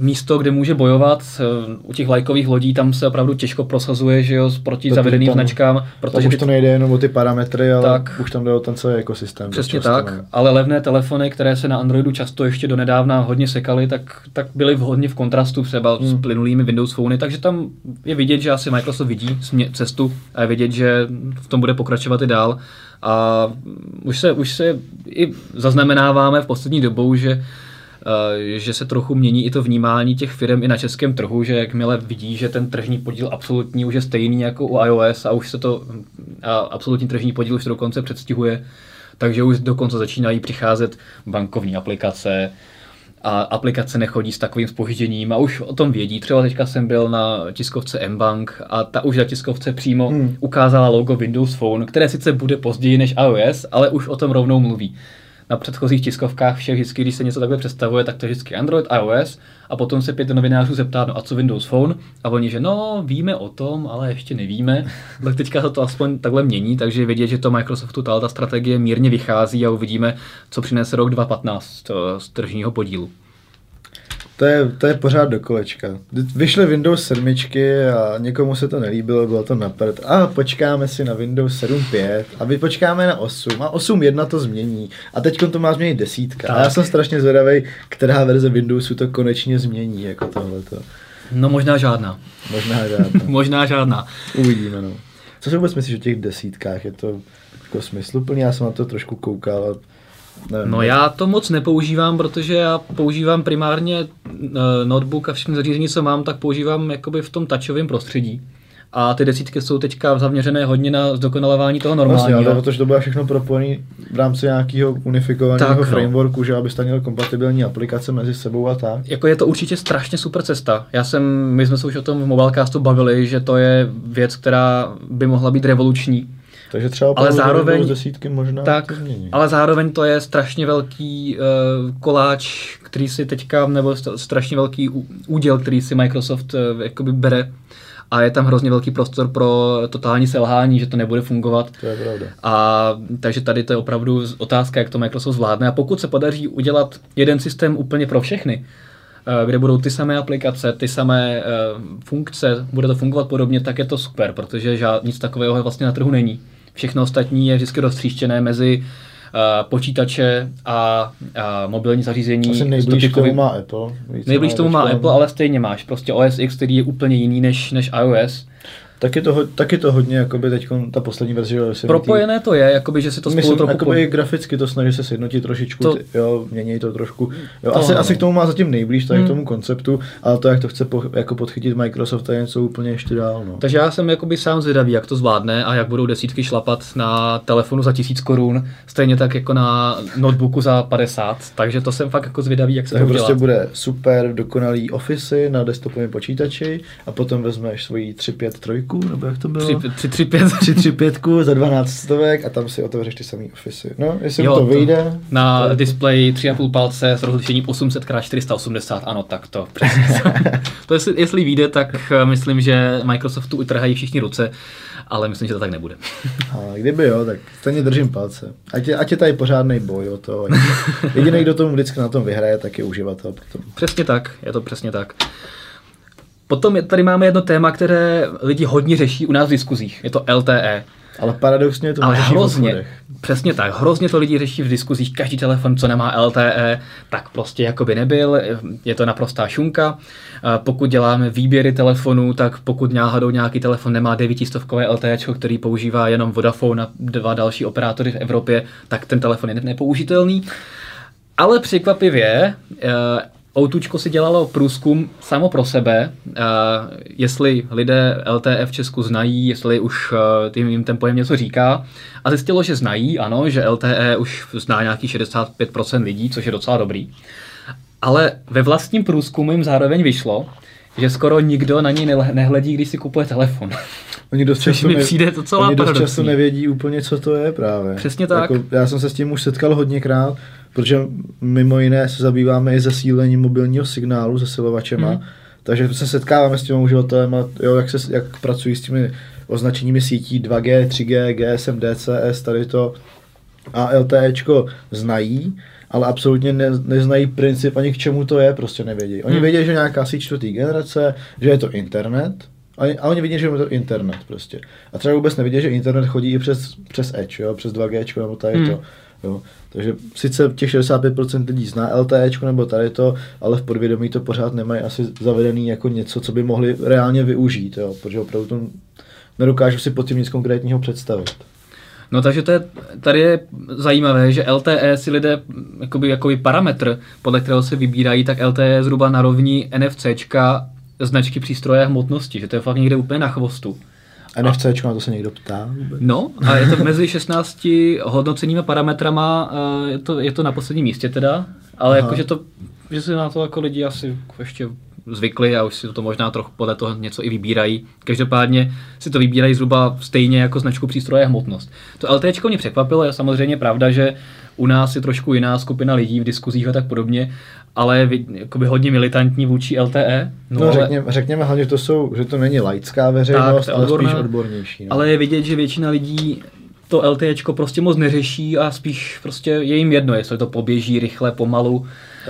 místo, kde může bojovat. Eh, u těch lajkových lodí tam se opravdu těžko prosazuje, že jo, proti to zavedeným tam, značkám. Protože tam už to nejde jenom o ty parametry, ale tak, už tam jde o ten celý ekosystém. Přesně tak, ne? ale levné telefony, které se na Androidu často ještě do nedávna hodně sekaly, tak, tak byly hodně v kontrastu třeba hmm. s plynulými Windows Phony, takže tam je vidět, že asi Microsoft vidí cestu a je vidět, že v tom bude pokračovat i dál. A už se, už se i zaznamenáváme v poslední dobou, že že se trochu mění i to vnímání těch firm i na českém trhu, že jakmile vidí, že ten tržní podíl absolutní už je stejný jako u iOS a už se to a absolutní tržní podíl už dokonce předstihuje, takže už dokonce začínají přicházet bankovní aplikace, a aplikace nechodí s takovým spožděním a už o tom vědí. Třeba teďka jsem byl na tiskovce mBank a ta už na tiskovce přímo hmm. ukázala logo Windows Phone, které sice bude později než iOS, ale už o tom rovnou mluví na předchozích tiskovkách všech vždycky, když se něco takhle představuje, tak to je vždycky Android, iOS a potom se pět novinářů zeptá, no a co Windows Phone? A oni, že no, víme o tom, ale ještě nevíme. Tak teďka se to aspoň takhle mění, takže vidět, že to Microsoftu ta strategie mírně vychází a uvidíme, co přinese rok 2015 z tržního podílu. To je, to je pořád do kolečka. Vyšly Windows 7 a někomu se to nelíbilo, bylo to napřed. A počkáme si na Windows 7.5 a my počkáme na 8 a 8.1 to změní. A teď to má změnit desítka. Tak. A já jsem strašně zvědavý, která verze Windowsu to konečně změní, jako tohleto. No možná žádná. Možná žádná. možná žádná. Uvidíme, no. Co si vůbec myslíš o těch desítkách? Je to jako smysluplný? Já jsem na to trošku koukal, nevím. No já to moc nepoužívám, protože já používám primárně uh, notebook a všechny zařízení, co mám, tak používám jakoby v tom touchovém prostředí. A ty desítky jsou teďka zaměřené hodně na zdokonalování toho normálního. Vlastně, ale protože to bylo všechno propojené v rámci nějakého unifikovaného tak, no. frameworku, no. že abyste měl kompatibilní aplikace mezi sebou a tak. Jako je to určitě strašně super cesta. Já jsem, my jsme se už o tom v Mobilecastu bavili, že to je věc, která by mohla být revoluční. Takže třeba ale zároveň, z desítky možná tak, to změní. Ale zároveň to je strašně velký uh, koláč, který si teďka, nebo strašně velký úděl, který si Microsoft uh, jakoby bere a je tam hrozně velký prostor pro totální selhání, že to nebude fungovat. To je pravda. A takže tady to je opravdu otázka, jak to Microsoft zvládne. A pokud se podaří udělat jeden systém úplně pro všechny, eh, kde budou ty samé aplikace, ty samé funkce, bude to fungovat podobně, tak je to super, protože žád, nic takového vlastně na trhu není. Všechno ostatní je vždycky roztříštěné mezi uh, počítače a, a mobilní zařízení. Asi nejblíž tomu má Apple. Nejblíž tomu má Apple, ale stejně máš prostě OS X, který je úplně jiný než, než iOS. Tak je to, tak je to hodně, jakoby teď ta poslední verze. Propojené to je, jakoby, že si to spolu Myslím, trochu... Jakoby po... graficky to snaží se sjednotit trošičku, to... ty, jo, mění to trošku. Jo, to asi, asi, k tomu má zatím nejblíž, tak hmm. k tomu konceptu, ale to, jak to chce po, jako podchytit Microsoft, je něco úplně ještě dál. No. Takže já jsem jakoby sám zvědavý, jak to zvládne a jak budou desítky šlapat na telefonu za tisíc korun, stejně tak jako na notebooku za 50, takže to jsem fakt jako zvědavý, jak se tak to prostě bude super dokonalý Office na desktopovém počítači a potom vezmeš svoji 353 nebo jak to bylo? 335. 335 za 12 stovek a tam si otevřeš ty samý ofisy. No, jestli jo, to, to vyjde. Na to... displeji 3,5 palce s rozlišením 800 x 480, ano, tak to přesně. to jestli, jestli vyjde, tak eh, myslím, že Microsoftu utrhají všichni ruce, ale myslím, že to tak nebude. A kdyby jo, tak stejně držím palce. Ať je, ať je tady pořádný boj o to. Jediný, kdo tomu vždycky na tom vyhraje, tak je uživatel. Potom. Přesně tak, je to přesně tak. Potom tady máme jedno téma, které lidi hodně řeší u nás v diskuzích. Je to LTE. Ale paradoxně to Ale hrozně, přesně tak, hrozně to lidi řeší v diskuzích, každý telefon, co nemá LTE, tak prostě jako by nebyl, je to naprostá šunka. Pokud děláme výběry telefonů, tak pokud náhodou nějaký telefon nemá 900 LTE, který používá jenom Vodafone a dva další operátory v Evropě, tak ten telefon je nepoužitelný. Ale překvapivě, Outučko si dělalo průzkum samo pro sebe, uh, jestli lidé LTE v Česku znají, jestli už tím, jim ten pojem něco říká. A zjistilo, že znají, ano, že LTE už zná nějaký 65% lidí, což je docela dobrý. Ale ve vlastním průzkumu jim zároveň vyšlo, že skoro nikdo na něj nehledí, když si kupuje telefon. Oni dost často, mi přijde to celá oni dost často nevědí úplně, co to je právě. Přesně tak. Jako, já jsem se s tím už setkal hodněkrát, protože mimo jiné se zabýváme i zesílením mobilního signálu, zesilovačema, hmm. takže se setkáváme s tím uživatelem jo, jak, se, jak pracují s těmi označeními sítí 2G, 3G, GSM, DCS, tady to a LTEčko znají, ale absolutně ne, neznají princip ani k čemu to je, prostě nevědí. Oni hmm. vědí, že nějaká síť čtvrtý generace, že je to internet, a, a oni vidí, že je to internet prostě. A třeba vůbec nevidí, že internet chodí i přes, přes Edge, jo, přes 2G, nebo tady hmm. to. Jo. Takže sice těch 65% lidí zná LTE nebo tady to, ale v podvědomí to pořád nemají asi zavedený jako něco, co by mohli reálně využít, jo, protože opravdu to nedokážu si pod tím nic konkrétního představit. No takže to je, tady je zajímavé, že LTE si lidé jakoby, jakoby parametr, podle kterého se vybírají, tak LTE je zhruba na rovní NFCčka značky přístroje hmotnosti, že to je fakt někde úplně na chvostu. NFC, na to se někdo ptá? Vůbec? No, a je to mezi 16 hodnocenými parametrama, je to, je to na posledním místě teda, ale jakože to, že si na to jako lidi asi ještě zvykli a už si to možná trochu podle toho něco i vybírají. Každopádně si to vybírají zhruba stejně jako značku přístroje hmotnost. To LT mě překvapilo, je samozřejmě pravda, že u nás je trošku jiná skupina lidí v diskuzích a tak podobně, ale je jakoby hodně militantní vůči LTE. No, no ale... řekněme, řekněme hlavně, že to, jsou, že to není laická veřejnost, tak, ale odborná, spíš odbornější. No. Ale je vidět, že většina lidí to LTE prostě moc neřeší a spíš prostě je jim jedno, jestli to poběží rychle, pomalu,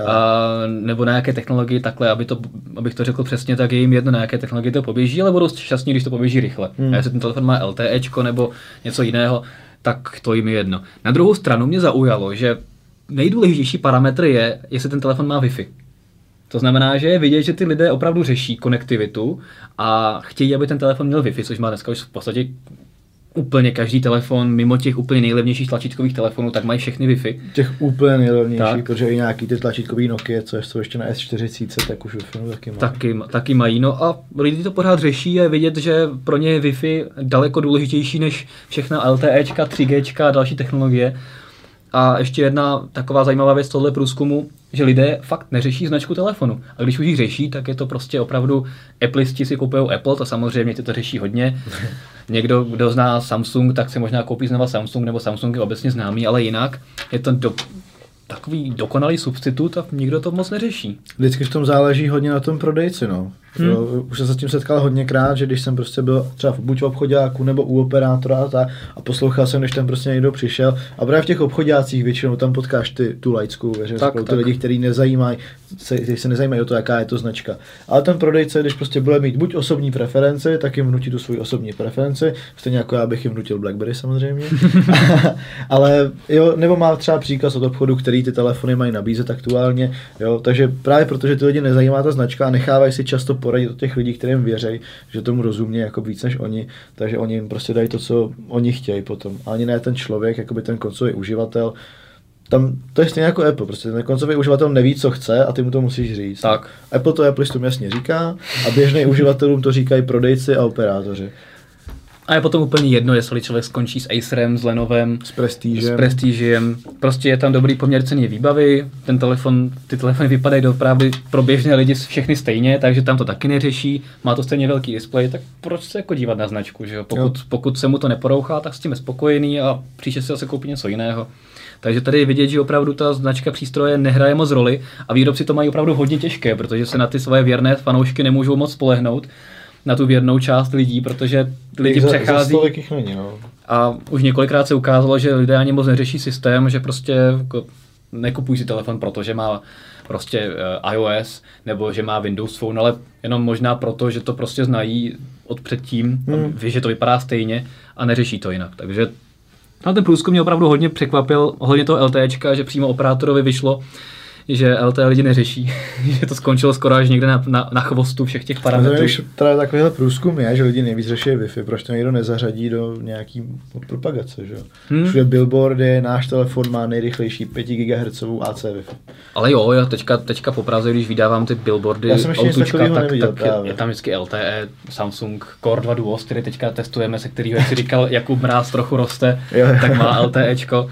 a, nebo na jaké technologii takhle, aby to, abych to řekl přesně, tak je jim jedno, na jaké technologii to poběží, ale budou šťastní, když to poběží rychle. Hmm. A jestli ten telefon má LTE nebo něco jiného, tak to jim je jedno. Na druhou stranu mě zaujalo, že nejdůležitější parametr je, jestli ten telefon má Wi-Fi. To znamená, že je vidět, že ty lidé opravdu řeší konektivitu a chtějí, aby ten telefon měl Wi-Fi, což má dneska už v podstatě úplně každý telefon, mimo těch úplně nejlevnějších tlačítkových telefonů, tak mají všechny Wi-Fi. Těch úplně nejlevnějších, Tak. protože i nějaký ty tlačítkový Nokia, co jsou ještě na S40, tak už Wi-Fi taky mají. Taky, taky mají. No a lidi to pořád řeší a je vidět, že pro ně je Wi-Fi daleko důležitější než všechna LTEčka, 3Gčka a další technologie. A ještě jedna taková zajímavá věc tohle průzkumu, že lidé fakt neřeší značku telefonu. A když už ji řeší, tak je to prostě opravdu Appleisti si kupují Apple, to samozřejmě ty to řeší hodně. Někdo, kdo zná Samsung, tak si možná koupí znova Samsung, nebo Samsung je obecně známý, ale jinak je to do, takový dokonalý substitut a nikdo to moc neřeší. Vždycky v tom záleží hodně na tom prodejci, no. Hmm. Jo, už jsem se s tím setkal hodněkrát, že když jsem prostě byl třeba buď v obchodáku nebo u operátora a, tak, a poslouchal jsem, když tam prostě někdo přišel. A právě v těch obchodácích většinou tam potkáš ty, tu laickou veřejnost, ty lidi, kteří nezajímají, se, kteří se nezajímají o to, jaká je to značka. Ale ten prodejce, když prostě bude mít buď osobní preferenci, tak jim vnutí tu svou osobní preferenci, stejně jako já bych jim vnutil BlackBerry samozřejmě. Ale jo, nebo má třeba příkaz od obchodu, který ty telefony mají nabízet aktuálně, jo, takže právě protože ty lidi nezajímá ta značka a nechávají si často poradit od těch lidí, kterým věří, že tomu rozumí jako víc než oni, takže oni jim prostě dají to, co oni chtějí potom. A ani ne ten člověk, jakoby ten koncový uživatel, tam to je stejně jako Apple, prostě ten koncový uživatel neví, co chce a ty mu to musíš říct. Tak. Apple to Applistům jasně říká a běžným uživatelům to říkají prodejci a operátoři. A je potom úplně jedno, jestli člověk skončí s Acerem, s Lenovem, S prestížem. s Prestigiem. Prostě je tam dobrý poměr ceny výbavy, ten telefon, ty telefony vypadají opravdu pro běžné lidi všechny stejně, takže tam to taky neřeší, má to stejně velký displej, tak proč se jako dívat na značku, že jo? Pokud, Jo. pokud se mu to neporouchá, tak s tím je spokojený a příště si zase koupí něco jiného. Takže tady je vidět, že opravdu ta značka přístroje nehraje moc roli a výrobci to mají opravdu hodně těžké, protože se na ty svoje věrné fanoušky nemůžou moc spolehnout, na tu věrnou část lidí, protože lidi za, přechází Za jich není, no. a už několikrát se ukázalo, že lidé ani moc neřeší systém, že prostě jako nekupují si telefon, protože má prostě eh, iOS nebo že má Windows Phone, ale jenom možná proto, že to prostě znají od předtím, hmm. ví, že to vypadá stejně a neřeší to jinak. Takže na ten průzkum mě opravdu hodně překvapil, hodně toho LTEčka, že přímo operátorovi vyšlo, že LTE lidi neřeší, že to skončilo skoro až někde na, na, na chvostu všech těch parametrů. když teda takovýhle průzkum je, že lidi nejvíc řeší Wi-Fi, proč to někdo nezařadí do nějaký propagace, že jo? Hmm. Všude billboardy, náš telefon má nejrychlejší 5 GHz AC Wi-Fi. Ale jo, já teďka, teďka po Praze, když vydávám ty billboardy, Já jsem ještě autučka, tak, neviděl tak je, právě. je, tam vždycky LTE, Samsung Core 2 Duos, který teďka testujeme, se kterého, jak si říkal, Jakub Mráz trochu roste, Jo, jo. tak má LTEčko.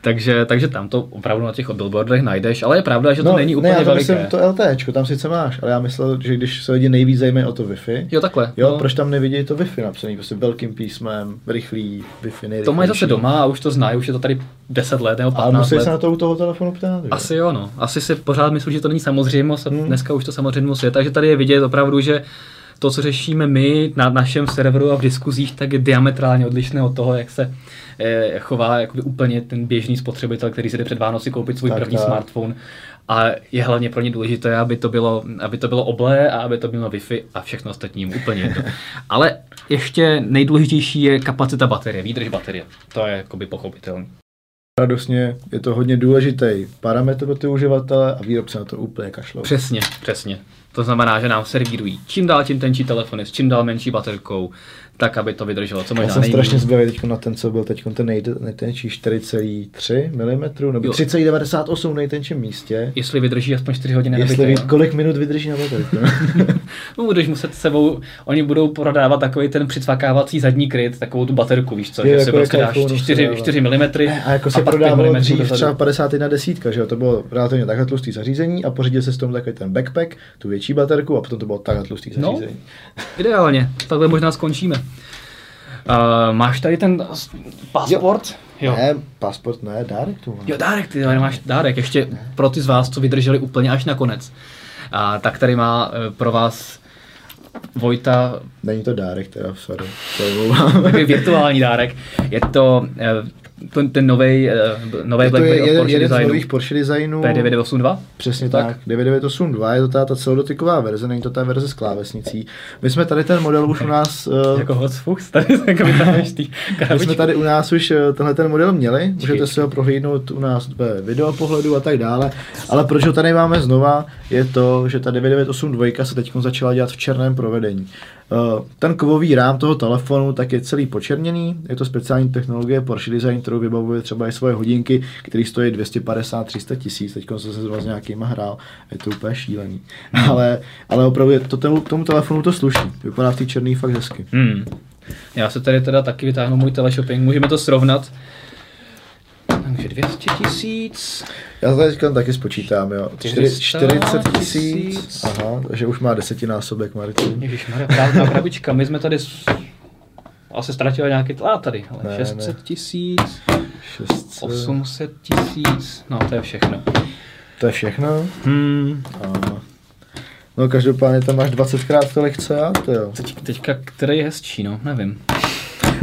Takže, takže tam to opravdu na těch billboardech najdeš, ale je pravda, že to není úplně No, ne, já to veliké. myslím, to LTEčko tam sice máš, ale já myslel, že když se lidi nejvíc zajímají o to Wi-Fi, Jo, takhle. jo, no. proč tam nevidí to Wi-Fi napsaný, prostě velkým písmem, rychlý, Wi-Fi nejrychlejší. To mají zase doma a už to znají, už je to tady 10 let nebo 15 Ale musí let. se na to u toho telefonu ptát. že? Asi jo, no. Asi si pořád myslím, že to není samozřejmost a Hmm. dneska už to samozřejmost je. Takže tady je vidět opravdu, že to, co řešíme my na našem serveru a v diskuzích, tak je diametrálně odlišné od toho, jak se eh, chová jakoby úplně ten běžný spotřebitel, který si jde před Vánoci koupit svůj Tak, první tak. smartphone. A je hlavně pro ně důležité, aby to bylo, aby to bylo oblé a aby to bylo Wi-Fi a všechno ostatní jim úplně jedno. Ale ještě nejdůležitější je kapacita baterie, výdrž baterie. To je jakoby pochopitelné. Radostně je to hodně důležitý parametr pro ty uživatele a výrobce na to úplně kašlou. Přesně, přesně. To znamená, že nám servírují čím dál tím tenčí telefony s čím dál menší baterkou, tak, aby to vydrželo co Já možná jsem nejméně. strašně zvědavý teď na ten, co byl teď ten nej, nejtenčí 4,3 mm, nebo Jo. 3,98 v nejtenčím místě. Jestli vydrží aspoň 4 hodiny Jestli nabité, kolik minut vydrží na baterku. no, budeš muset s sebou, oni budou prodávat takový ten přicvakávací zadní kryt, takovou tu baterku, víš co, Jo, že si jako prostě jak dáš iPhoneu se 4, dává. 4 mm a jako se pak 5 prodávalo dřív dozadu. třeba 51 desítka, že jo, to bylo relativně takhle tlustý zařízení a pořídil se s tom takový ten backpack, tu větší baterku a potom to bylo takhle tlustý No. zařízení. Ideálně, takhle možná skončíme. Uh, máš tady ten pasport? Jo. Ne, pasport ne, dárek tu mám. Jo, dárek, ty tady máš dárek. Ještě pro ty z vás, co vydrželi úplně až na konec. A, tak tady má eh, pro vás Vojta Není to dárek teda, sorry. To je virtuální dárek. Je to eh, ten, ten nový nový Je to BlackBerry je jeden, Porsche jeden z designu. nových Porsche designů. P982? Přesně Tak. tak. tak. 9982 je to ta, ta celodotyková verze, není to ta verze s klávesnicí. My jsme tady ten model už u nás, uh, Jako hot fuchs, tady jako my jsme tady u nás už eh, tenhle ten model měli, můžete si ho prohlídnout u nás ve videopohledu a tak dále, ale proč ho tady máme znova, je to, že ta 9982 se teď začala dělat v černém provedení. Eh, Ten kovový rám toho telefonu tak je celý počerněný, je to speciální technologie Porsche Design, kterou vybavuje třeba i svoje hodinky, které stojí 250-300 tisíc, teď jsem se zrovna s nějakýma hrál, je to úplně šílený. Ale, ale opravdu to tomu, tomu telefonu to sluší, vypadá v té černý fakt hezky. Hmm. Já se tady teda taky vytáhnu můj teleshopping, můžeme to srovnat. Takže 200 tisíc, Já to teďka taky spočítám, jo. Čtyři- 400 40 tisíc, aha, takže už má desetinásobek Martin. Ježišmarja, právě krabička, my jsme tady s... asi ztratili nějaký, a tady, ale Ne, 600 ne. tisíc, 600, 800 tisíc, no to je všechno. to je všechno. Hmm. A... No každopádně tam máš 20krát tolik co já, to jo. Teď, teďka, který je hezčí, no, nevím.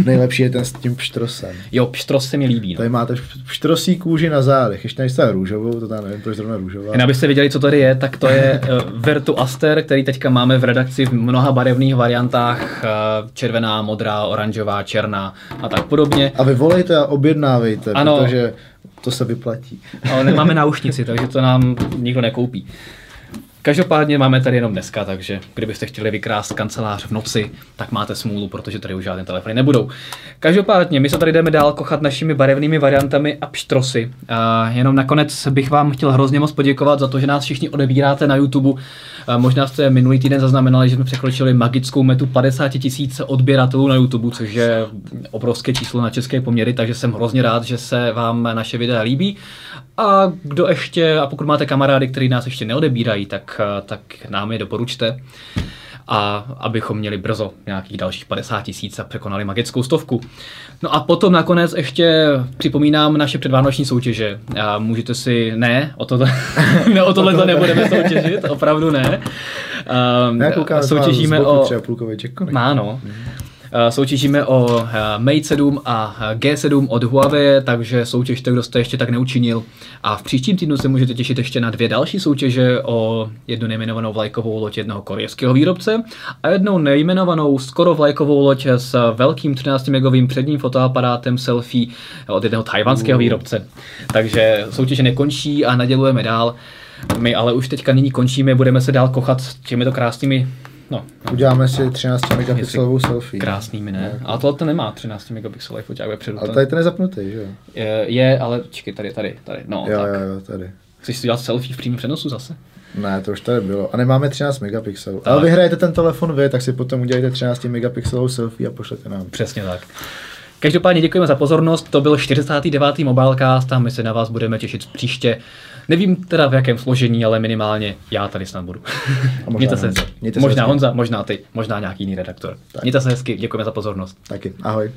Nejlepší je ten s tím pštrosem. Jo, pštros se mi líbí, no. Tady máte pš- pštrosí kůži na zádech, ještě nejste růžovou, to tam nevím, proč zrovna růžová. Jen abyste věděli, co tady je, tak to je uh, Vertu Aster, který teďka máme v redakci v mnoha barevných variantách. Uh, červená, modrá, oranžová, černá a tak podobně. A vy volejte a objednávejte, Ano. protože to se vyplatí. Ale nemáme náušnici, takže to nám nikdo nekoupí. Každopádně máme tady jenom dneska, takže kdybyste chtěli vykrást kancelář v noci, tak máte smůlu, protože tady už žádné telefony nebudou. Každopádně, my se tady jdeme dál kochat našimi barevnými variantami a pštrosy. A jenom nakonec bych vám chtěl hrozně moc poděkovat za to, že nás všichni odebíráte na YouTube. Možná jste minulý týden zaznamenali, že jsme překročili magickou metu 50 tisíc odběratelů na YouTube, což je obrovské číslo na české poměry, takže jsem hrozně rád, že se vám naše videa líbí. A kdo ještě, a pokud máte kamarády, kteří nás ještě neodebírají, tak, tak nám je doporučte. A abychom měli brzo nějakých dalších 50 tisíc a překonali magickou stovku. No a potom nakonec ještě připomínám naše předvánoční soutěže. A můžete si, ne, o tohle, ne, o tohle to nebudeme soutěžit, opravdu ne. Um, soutěžíme o... Má, no. Eh, Soutěžíme o eh, Mate 7 a eh, G7 od Huawei, takže soutěžte, kdo jste ještě tak neučinil. A v příštím týdnu se můžete těšit ještě na dvě další soutěže o jednu nejmenovanou vlajkovou loď jednoho korejského výrobce a jednou nejmenovanou skoro vlajkovou loď s velkým 13-megovým předním fotoaparátem selfie od jednoho tajvanského výrobce. Takže soutěže nekončí a nadělujeme dál. My ale už teďka nyní končíme, budeme se dál kochat s těmito krásnými No, Uděláme si 13 megapixelovou selfie. Krásnými, ne? A tohle to nemá 13 megapixelový foťák vepředu. Ale tady ten je zapnutý, že jo? je, je, ale čekej, tady, tady, tady. No, Jo, tak. jo, jo, tady. Chceš si dělat selfie v přímém přenosu zase? Ne, to už tady bylo. A nemáme 13 megapixelů. Ale vyhrajete ten telefon vy, tak si potom udělejte 13 megapixelovou selfie a pošlete nám. Přesně tak. Každopádně děkujeme za pozornost, to byl 49. Mobilecast a my se na vás budeme těšit příště. Nevím teda v jakém složení, ale minimálně já tady snad budu. A možná Mějte se hezky. Mějte se Možná hezky. Honza, možná ty, možná nějaký jiný redaktor. Tak. Mějte se hezky, děkujeme za pozornost. Taky. Ahoj.